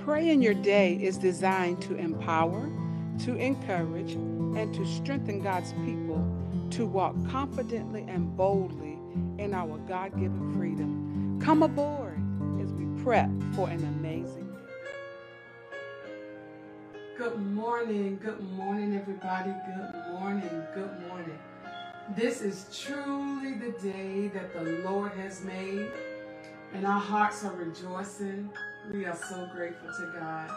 Pray in Your Day is designed to empower, to encourage, and to strengthen God's people to walk confidently and boldly in our God given freedom. Come aboard as we prep for an amazing day. Good morning, good morning, everybody. Good morning, good morning. This is truly the day that the Lord has made, and our hearts are rejoicing we are so grateful to God.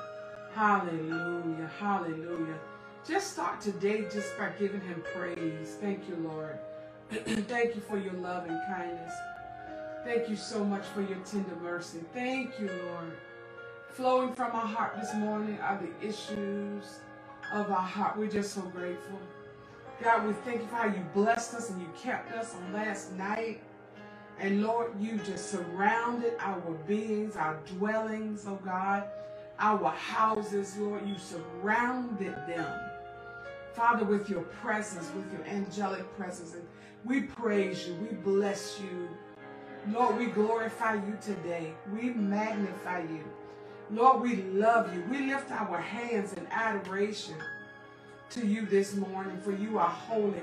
Hallelujah. Hallelujah. Just start today just by giving him praise. Thank you, Lord. Thank you for your love and kindness. Thank you so much for your tender mercy. Thank you, Lord. Flowing from our heart this morning are the issues of our heart. We're just so grateful. God, we thank you for how you blessed us and you kept us on last night. And Lord, you just surrounded our beings, our dwellings, oh God, our houses, Lord. You surrounded them, Father, with your presence, with your angelic presence. And we praise you. We bless you. Lord, we glorify you today. We magnify you. Lord, we love you. We lift our hands in adoration to you this morning, for you are holy.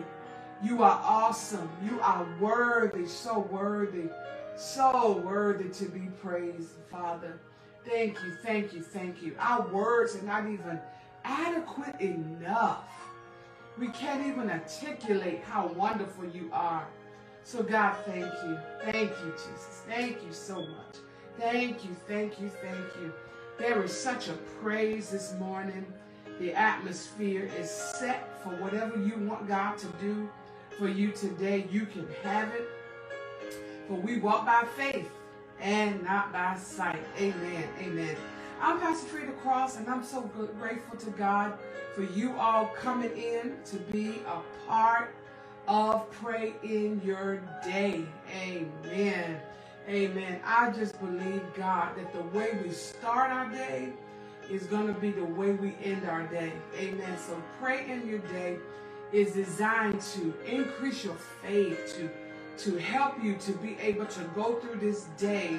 You are awesome. You are worthy, so worthy, so worthy to be praised, Father. Thank you, thank you, thank you. Our words are not even adequate enough. We can't even articulate how wonderful you are. So, God, thank you. Thank you, Jesus. Thank you so much. Thank you, thank you, thank you. There is such a praise this morning. The atmosphere is set for whatever you want God to do for you today. You can have it. For we walk by faith and not by sight. Amen. Amen. I'm Pastor Frida Cross, and I'm so grateful to God for you all coming in to be a part of Pray in Your Day. Amen. Amen. I just believe, God, that the way we start our day is going to be the way we end our day. Amen. So pray in your day is designed to increase your faith, to, to help you to be able to go through this day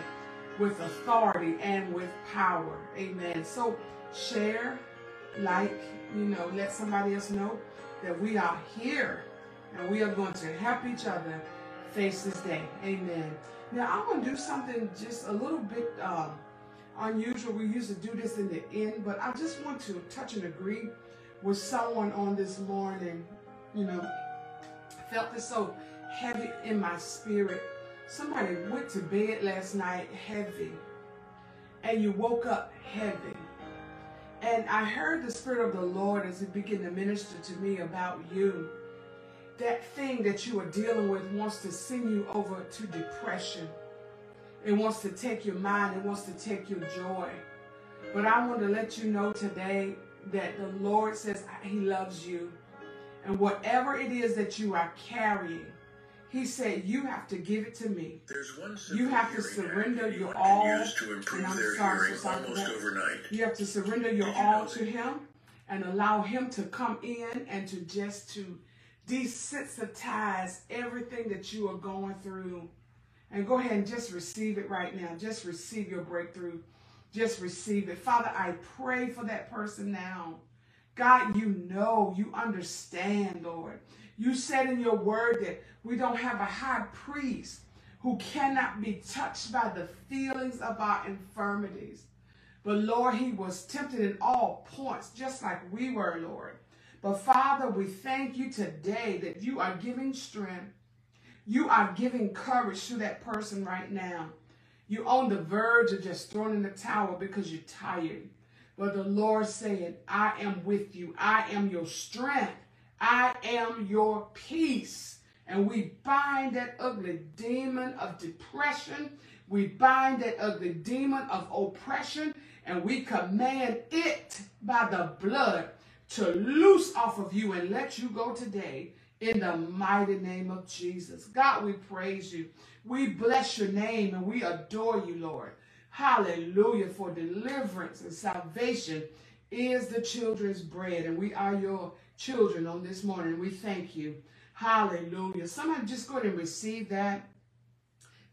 with authority and with power. Amen. So share, like, you know, let somebody else know that we are here and we are going to help each other face this day. Amen. Now, I'm going to do something just a little bit um, unusual. We used to do this in the end, but I just want to touch and agree with someone on this morning you know, felt this so heavy in my spirit. Somebody went to bed last night heavy, and you woke up heavy. And I heard the Spirit of the Lord as He began to minister to me about you. That thing that you are dealing with wants to send you over to depression. It wants to take your mind. It wants to take your joy. But I want to let you know today that the Lord says He loves you. And whatever it is that you are carrying, he said, you have to give it to me. you have to surrender your all. To improve and I'm their sorry, so sorry almost overnight. You have to surrender your all to him and allow him to come in and to just to desensitize everything that you are going through. And go ahead and just receive it right now. Just receive your breakthrough. Just receive it. Father, I pray for that person now. God, you know, you understand, Lord. You said in your word that we don't have a high priest who cannot be touched by the feelings of our infirmities. But Lord, he was tempted in all points, just like we were, Lord. But Father, we thank you today that you are giving strength. You are giving courage to that person right now. You're on the verge of just throwing in the towel because you're tired. But the Lord said, I am with you. I am your strength. I am your peace. And we bind that ugly demon of depression. We bind that ugly demon of oppression. And we command it by the blood to loose off of you and let you go today in the mighty name of Jesus. God, we praise you. We bless your name and we adore you, Lord. Hallelujah. For deliverance and salvation is the children's bread. And we are your children on this morning. We thank you. Hallelujah. Somebody just go and receive that.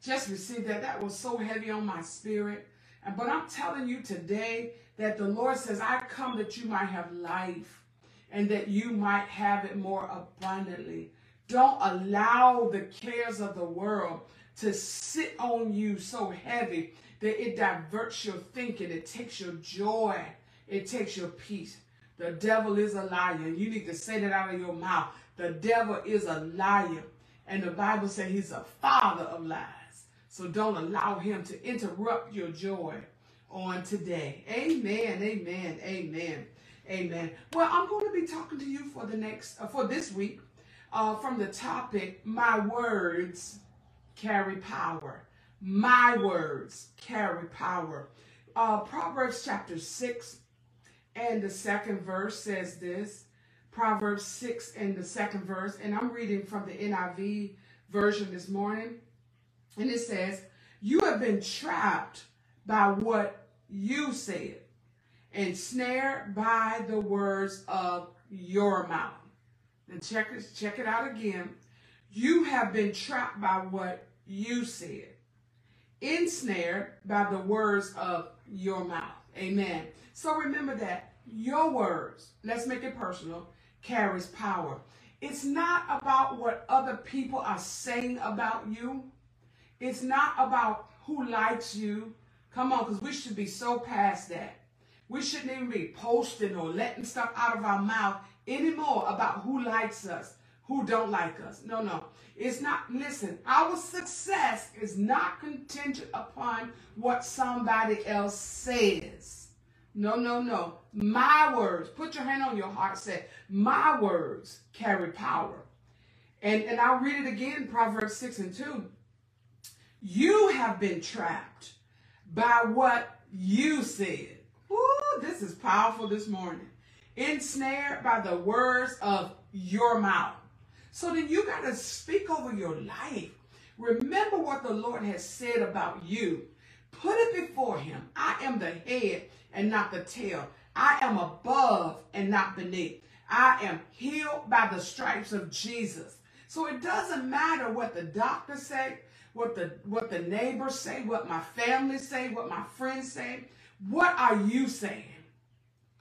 Just receive that. That was so heavy on my spirit. But I'm telling you today that the Lord says, I come that you might have life and that you might have it more abundantly. Don't allow the cares of the world to sit on you so heavy that it diverts your thinking. It takes your joy. It takes your peace. The devil is a liar. You need to say that out of your mouth. The devil is a liar. And the Bible says he's a father of lies. So don't allow him to interrupt your joy on today. Amen. Amen. Amen. Amen. Well, I'm going to be talking to you for the next, uh, for this week, uh, from the topic, My Words Carry Power. My words carry power. Uh, Proverbs chapter 6 and the second verse says this. Proverbs 6 and the second verse. And I'm reading from the NIV version this morning. And it says, You have been trapped by what you said and snared by the words of your mouth. And check it, check it out again. You have been trapped by what you said, ensnared by the words of your mouth. Amen. So remember that your words, let's make it personal, carries power. It's not about what other people are saying about you. It's not about who likes you. Come on, because we should be so past that. We shouldn't even be posting or letting stuff out of our mouth anymore about who likes us, who don't like us. No, no. It's not, listen, our success is not contingent upon what somebody else says. No, no, no. My words, put your hand on your heart, say, my words carry power. And, and I'll read it again, Proverbs 6 and 2. You have been trapped by what you said. Ooh, this is powerful this morning. Ensnared by the words of your mouth. So then you got to speak over your life. Remember what the Lord has said about you. Put it before him. I am the head and not the tail. I am above and not beneath. I am healed by the stripes of Jesus. So it doesn't matter what the doctor say, what the what the neighbors say, what my family say, what my friends say. What are you saying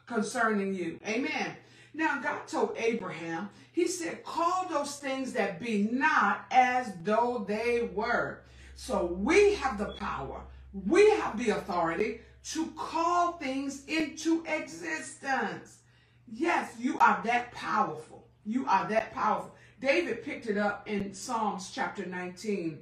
concerning you? Amen. Now, God told Abraham, He said, Call those things that be not as though they were. So we have the power, we have the authority to call things into existence. Yes, you are that powerful. You are that powerful. David picked it up in Psalms chapter 19,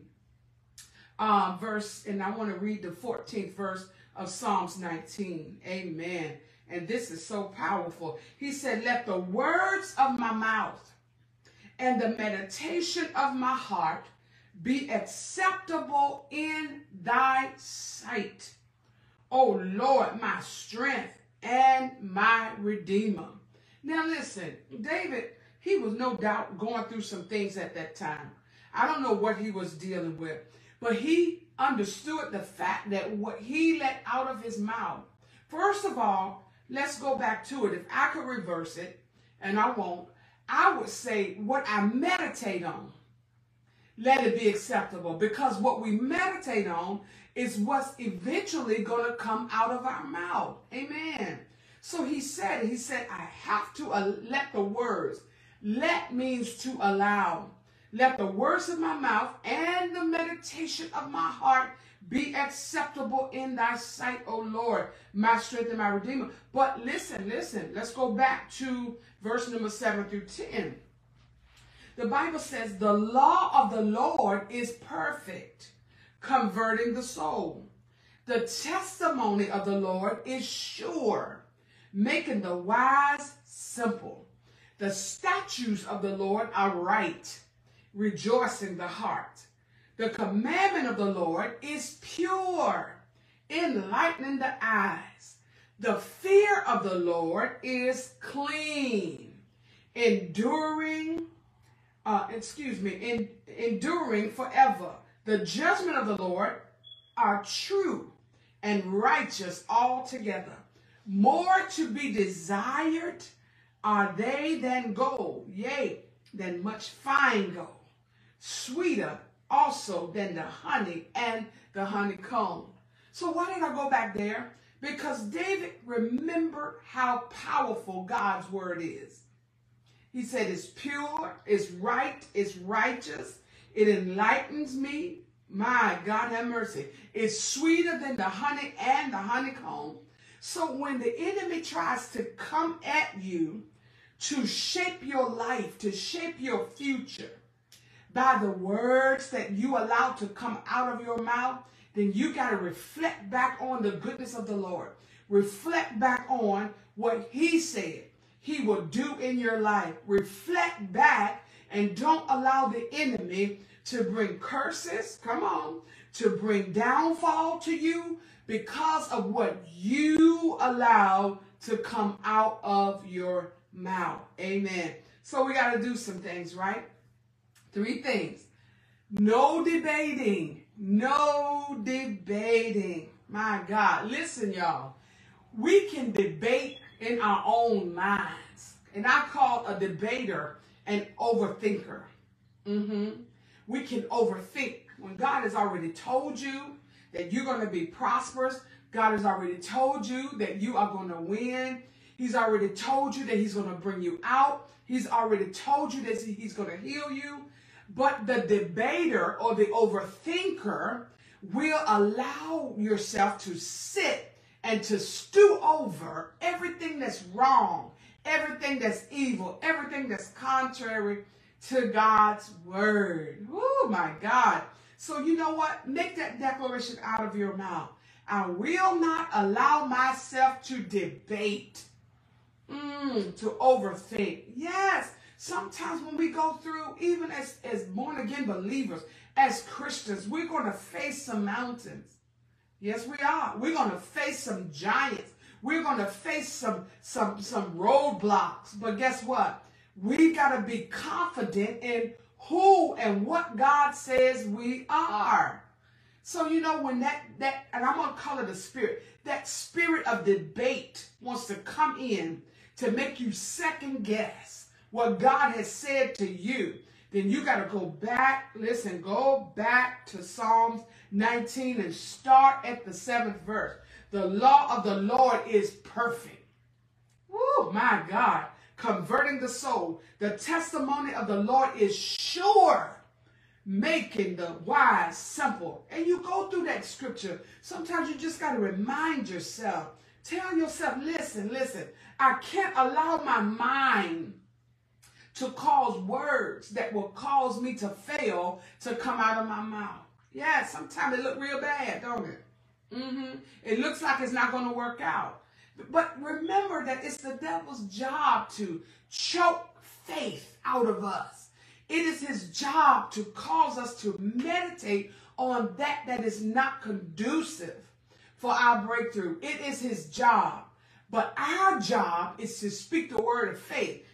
um, verse, and I want to read the 14th verse of Psalms 19. Amen. And this is so powerful. He said, Let the words of my mouth and the meditation of my heart be acceptable in thy sight. O Lord, my strength and my redeemer. Now listen, David, he was no doubt going through some things at that time. I don't know what he was dealing with, but he understood the fact that what he let out of his mouth, first of all, let's go back to it. If I could reverse it, and I won't, I would say what I meditate on, let it be acceptable. Because what we meditate on is what's eventually going to come out of our mouth. Amen. So he said, he said, I have to uh, let the words, let means to allow. Let the words of my mouth and the meditation of my heart be acceptable in thy sight, O Lord, my strength and my redeemer. But listen, listen, let's go back to verse number 7 through 10. The Bible says, The law of the Lord is perfect, converting the soul. The testimony of the Lord is sure, making the wise simple. The statutes of the Lord are right, rejoicing the heart. The commandment of the Lord is pure, enlightening the eyes. The fear of the Lord is clean, enduring, uh, excuse me, in, enduring forever. The judgment of the Lord are true and righteous altogether. More to be desired are they than gold, yea, than much fine gold. Sweeter also than the honey and the honeycomb. So why did I go back there? Because David remembered how powerful God's word is. He said, it's pure, it's right, it's righteous, it enlightens me. My God have mercy. It's sweeter than the honey and the honeycomb. So when the enemy tries to come at you to shape your life, to shape your future by the words that you allow to come out of your mouth, then you got to reflect back on the goodness of the Lord. Reflect back on what he said he will do in your life. Reflect back and don't allow the enemy to bring curses, come on, to bring downfall to you because of what you allow to come out of your mouth. Amen. So we got to do some things, right? Three things. No debating. No debating. My God. Listen, y'all. We can debate in our own minds. And I call a debater an overthinker. Mm-hmm. We can overthink. When God has already told you that you're going to be prosperous, God has already told you that you are going to win. He's already told you that he's going to bring you out. He's already told you that he's going to heal you. But the debater or the overthinker will allow yourself to sit and to stew over everything that's wrong, everything that's evil, everything that's contrary to God's word. Oh my God. So you know what? Make that declaration out of your mouth. I will not allow myself to debate, mm, to overthink. Yes, sometimes when we go through, even as, as born again believers, as Christians, we're going to face some mountains. Yes, we are. We're going to face some giants. We're going to face some, some, some roadblocks. But guess what? We got to be confident in who and what God says we are. So, you know, when that, that and I'm going to call it a spirit, that spirit of debate wants to come in to make you second guess what God has said to you, then you got to go back, listen, go back to Psalms 19 and start at the seventh verse. The law of the Lord is perfect. Woo, my God. Converting the soul. The testimony of the Lord is sure, making the wise simple. And you go through that scripture. Sometimes you just got to remind yourself. Tell yourself, listen, listen. I can't allow my mind to cause words that will cause me to fail to come out of my mouth. Yeah, sometimes it look real bad, don't it? Mm-hmm. It looks like it's not going to work out. But remember that it's the devil's job to choke faith out of us. It is his job to cause us to meditate on that that is not conducive for our breakthrough. It is his job. But our job is to speak the word of faith.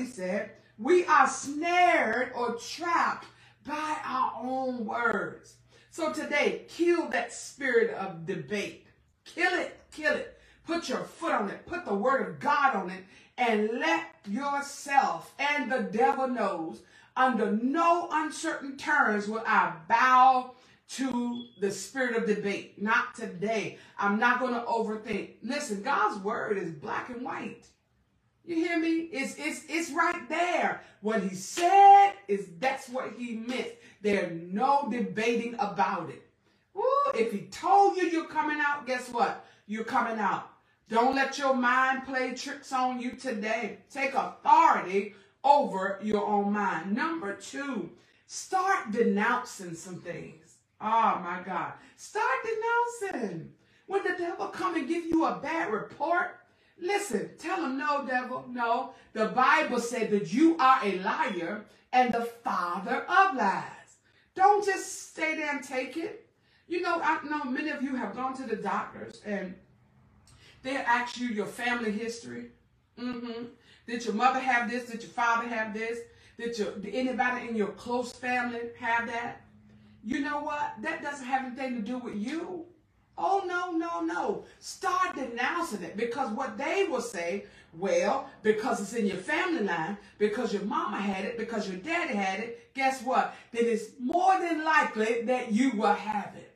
He said. We are snared or trapped by our own words. So today, kill that spirit of debate. Kill it, kill it. Put your foot on it. Put the word of God on it. And let yourself and the devil knows under no uncertain terms will I bow to the spirit of debate. Not today. I'm not going to overthink. Listen, God's word is black and white. You hear me? It's, it's, it's right there. What he said is that's what he meant. There's no debating about it. Woo, if he told you you're coming out, guess what? You're coming out. Don't let your mind play tricks on you today. Take authority over your own mind. Number two, start denouncing some things. Oh my God. Start denouncing. When the devil come and give you a bad report, Listen, tell him, no, devil, no. The Bible said that you are a liar and the father of lies. Don't just stay there and take it. You know, I know many of you have gone to the doctors and they ask you your family history. Mm-hmm. Did your mother have this? Did your father have this? Did, your, did anybody in your close family have that? You know what? That doesn't have anything to do with you. Oh, no, no, no. Start denouncing it because what they will say, well, because it's in your family line, because your mama had it, because your daddy had it, guess what? Then it's more than likely that you will have it.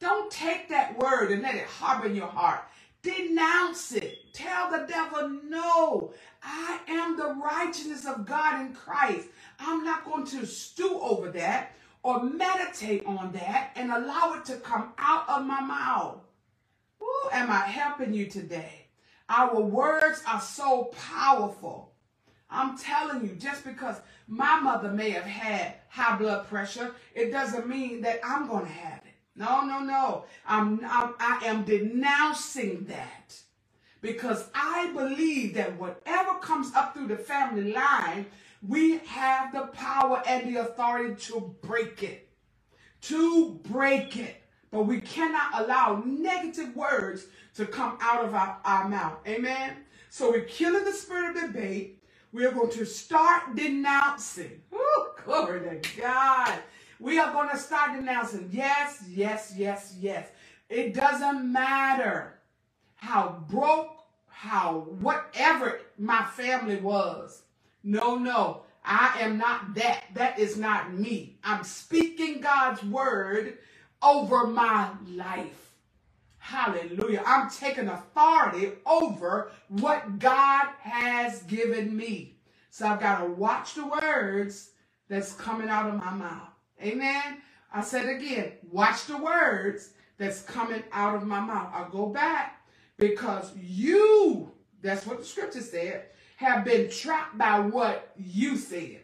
Don't take that word and let it harbor in your heart. Denounce it. Tell the devil, no, I am the righteousness of God in Christ. I'm not going to stew over that or meditate on that and allow it to come out of my mouth. Ooh, am I helping you today? Our words are so powerful. I'm telling you, just because my mother may have had high blood pressure, it doesn't mean that I'm going to have it. No, no, no. I'm, I'm, I am denouncing that because I believe that whatever comes up through the family line, we have the power and the authority to break it. To break it. But we cannot allow negative words to come out of our, our mouth. Amen. So we're killing the spirit of debate. We are going to start denouncing. Glory to God. We are going to start denouncing. Yes, yes, yes, yes. It doesn't matter how broke, how whatever my family was. No, no. I am not that. That is not me. I'm speaking God's word over my life. Hallelujah. I'm taking authority over what God has given me. So I've got to watch the words that's coming out of my mouth. Amen. I said again, watch the words that's coming out of my mouth. I'll go back because you, that's what the scripture said, have been trapped by what you said.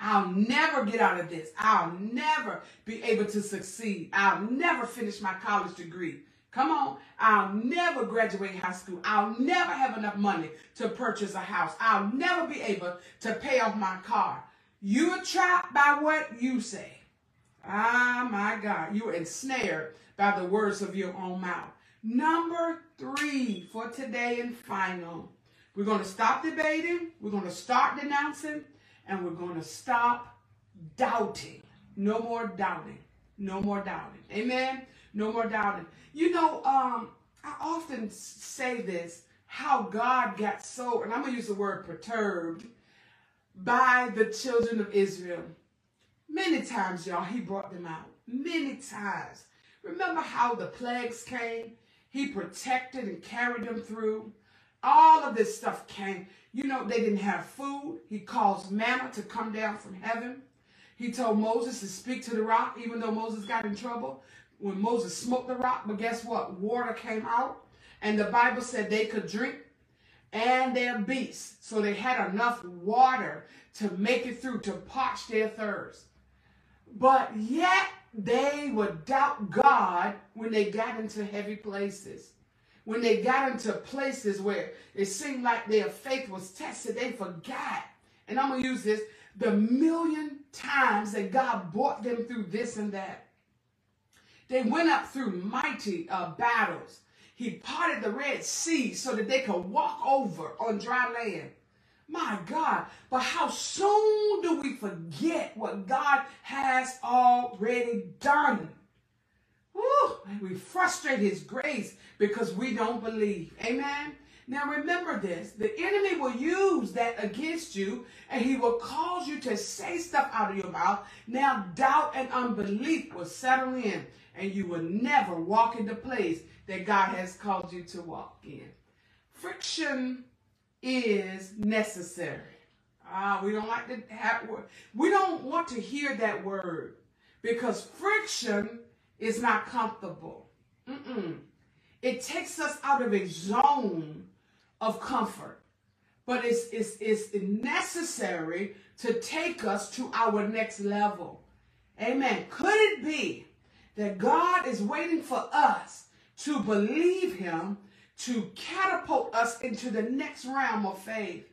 I'll never get out of this. I'll never be able to succeed. I'll never finish my college degree. Come on. I'll never graduate high school. I'll never have enough money to purchase a house. I'll never be able to pay off my car. You are trapped by what you say. Ah, my God. You are ensnared by the words of your own mouth. Number three for today and final. We're going to stop debating. We're going to start denouncing. And we're going to stop doubting. No more doubting. No more doubting. Amen. No more doubting. You know, um, I often say this, how God got so, and I'm going to use the word perturbed by the children of Israel. Many times, y'all, he brought them out. Many times. Remember how the plagues came? He protected and carried them through. All of this stuff came. You know, they didn't have food. He caused manna to come down from heaven. He told Moses to speak to the rock, even though Moses got in trouble. When Moses smoked the rock, but guess what? Water came out. And the Bible said they could drink and their beasts. So they had enough water to make it through, to parch their thirst. But yet they would doubt God when they got into heavy places. When they got into places where it seemed like their faith was tested, they forgot. And I'm going to use this the million times that God brought them through this and that. They went up through mighty uh, battles. He parted the Red Sea so that they could walk over on dry land. My God, but how soon do we forget what God has already done? Woo, we frustrate his grace because we don't believe. Amen. Now remember this, the enemy will use that against you and he will cause you to say stuff out of your mouth. Now doubt and unbelief will settle in and you will never walk in the place that God has called you to walk in. Friction is necessary. Ah, we don't like to have we don't want to hear that word because friction is not comfortable. Mm-mm. It takes us out of a zone of comfort, but it's, it's, it's necessary to take us to our next level. Amen. Could it be that God is waiting for us to believe him to catapult us into the next realm of faith.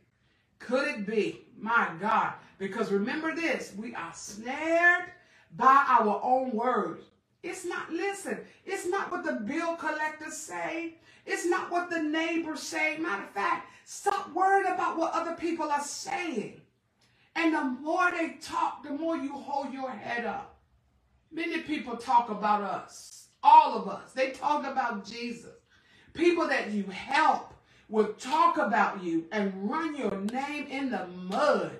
Could it be? My God. Because remember this, we are snared by our own words. It's not, listen, it's not what the bill collectors say. It's not what the neighbors say. Matter of fact, stop worrying about what other people are saying. And the more they talk, the more you hold your head up. Many people talk about us. All of us. They talk about Jesus. People that you help will talk about you and run your name in the mud.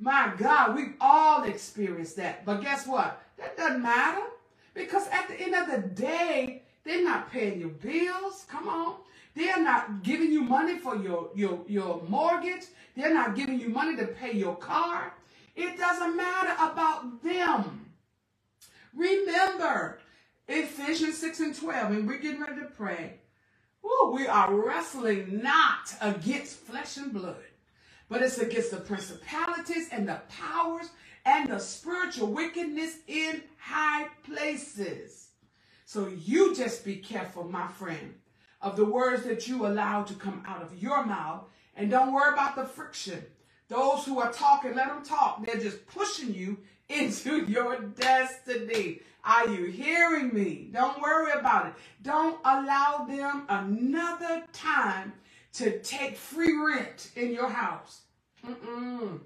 My God, we've all experienced that. But guess what? That doesn't matter Because at the end of the day, they're not paying your bills. Come on. They're not giving you money for your, your, your mortgage. They're not giving you money to pay your car. It doesn't matter about them. Remember, Ephesians 6 and 12, and we're getting ready to pray. Ooh, we are wrestling not against flesh and blood, but it's against the principalities and the powers and the spiritual wickedness in high places. So you just be careful, my friend, of the words that you allow to come out of your mouth. And don't worry about the friction. Those who are talking, let them talk. They're just pushing you into your destiny. Are you hearing me? Don't worry about it. Don't allow them another time to take free rent in your house. Mm-mm.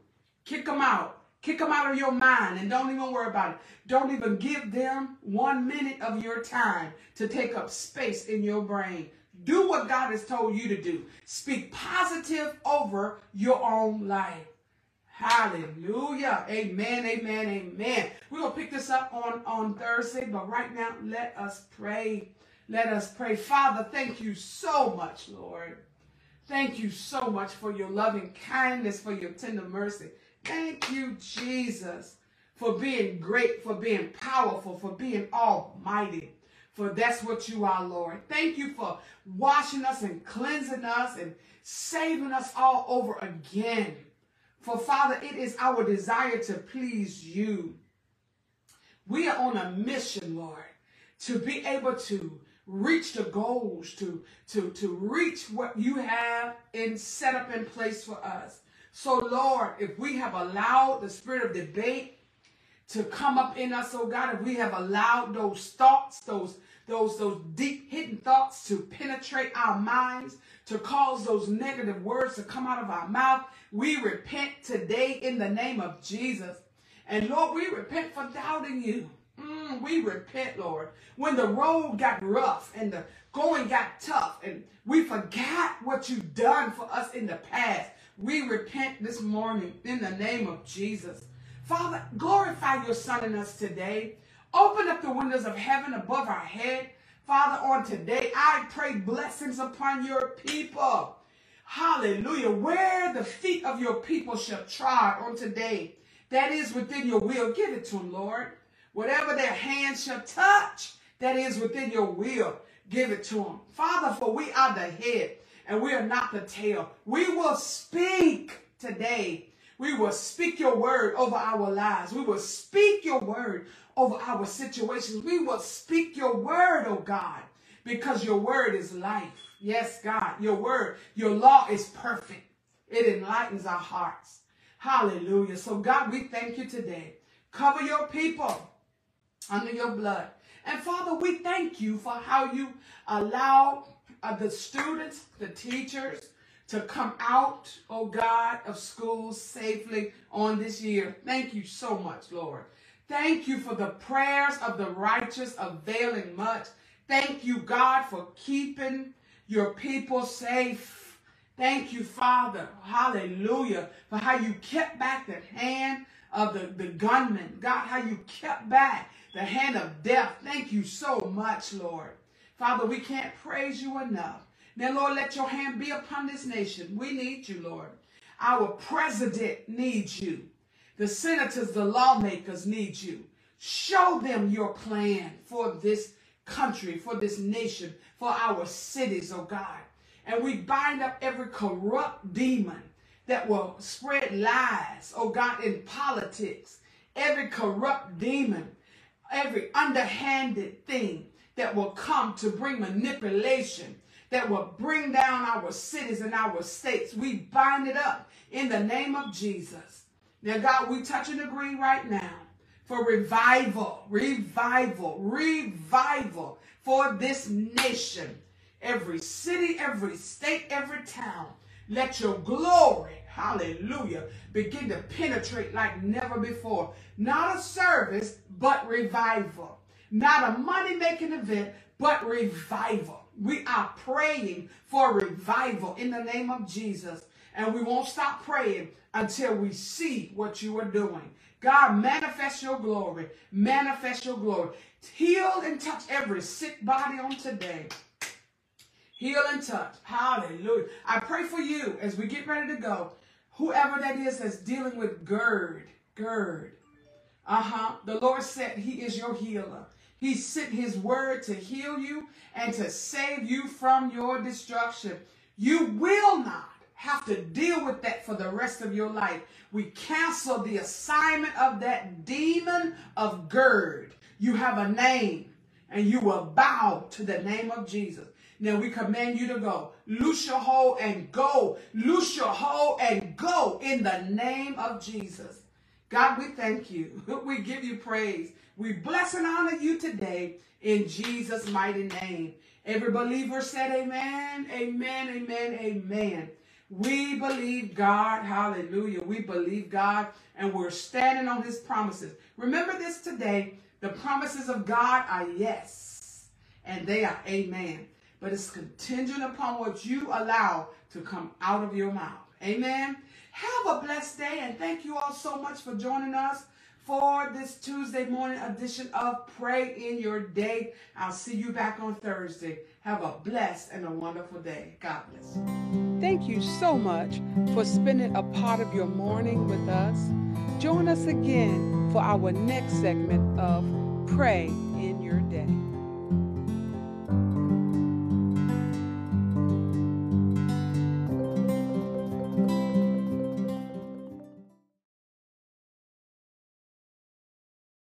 Kick them out. Kick them out of your mind and don't even worry about it. Don't even give them one minute of your time to take up space in your brain. Do what God has told you to do. Speak positive over your own life. Hallelujah. Amen, amen, amen. We're going to pick this up on, on Thursday, but right now, let us pray. Let us pray. Father, thank you so much, Lord. Thank you so much for your loving kindness, for your tender mercy. Thank you, Jesus, for being great, for being powerful, for being almighty. For that's what you are, Lord. Thank you for washing us and cleansing us and saving us all over again. For Father, it is our desire to please you. We are on a mission, Lord, to be able to reach the goals, to, to, to reach what you have and set up in place for us. So, Lord, if we have allowed the spirit of debate to come up in us, oh God, if we have allowed those thoughts, those those those deep hidden thoughts to penetrate our minds, to cause those negative words to come out of our mouth, we repent today in the name of Jesus. And Lord, we repent for doubting you. Mm, we repent, Lord. When the road got rough and the going got tough and we forgot what you've done for us in the past. We repent this morning in the name of Jesus. Father, glorify your son in us today. Open up the windows of heaven above our head. Father, on today, I pray blessings upon your people. Hallelujah. Where the feet of your people shall trod on today, that is within your will. Give it to them, Lord. Whatever their hands shall touch, that is within your will. Give it to them. Father, for we are the head and we are not the tail. We will speak today. We will speak your word over our lives. We will speak your word over our situations. We will speak your word, oh God, because your word is life. Yes, God, your word, your law is perfect. It enlightens our hearts. Hallelujah. So, God, we thank you today. Cover your people under your blood. And Father, we thank you for how you allow uh, the students, the teachers, to come out, oh God, of school safely on this year. Thank you so much, Lord. Thank you for the prayers of the righteous availing much. Thank you, God, for keeping your people safe. Thank you, Father. Hallelujah. For how you kept back the hand of the, the gunman. God, how you kept back the hand of death. Thank you so much, Lord. Father, we can't praise you enough. Now, Lord, let your hand be upon this nation. We need you, Lord. Our president needs you. The senators, the lawmakers need you. Show them your plan for this country, for this nation, for our cities, oh God. And we bind up every corrupt demon that will spread lies, oh God, in politics. Every corrupt demon, every underhanded thing that will come to bring manipulation, that will bring down our cities and our states. We bind it up in the name of Jesus. Now, God, we touch and agree right now for revival, revival, revival for this nation. Every city, every state, every town. Let your glory, hallelujah, begin to penetrate like never before. Not a service, but revival. Not a money making event, but revival. We are praying for revival in the name of Jesus. And we won't stop praying until we see what you are doing. God, manifest your glory. Manifest your glory. Heal and touch every sick body on today. Heal and touch. Hallelujah. I pray for you as we get ready to go. Whoever that is that's dealing with GERD, GERD. Uh-huh. The Lord said he is your healer. He sent his word to heal you and to save you from your destruction. You will not have to deal with that for the rest of your life. We cancel the assignment of that demon of GERD. You have a name and you will bow to the name of Jesus. Now we command you to go. Loose your hold and go. Loose your hold and go in the name of Jesus. God, we thank you. We give you praise. We bless and honor you today in Jesus' mighty name. Every believer said amen, amen, amen, amen. We believe God. Hallelujah. We believe God and we're standing on his promises. Remember this today. The promises of God are yes and they are amen. But it's contingent upon what you allow to come out of your mouth. Amen. Have a blessed day and thank you all so much for joining us for this Tuesday morning edition of Pray in Your Day. I'll see you back on Thursday. Have a blessed and a wonderful day. God bless. Thank you so much for spending a part of your morning with us. Join us again for our next segment of Pray in Your Day.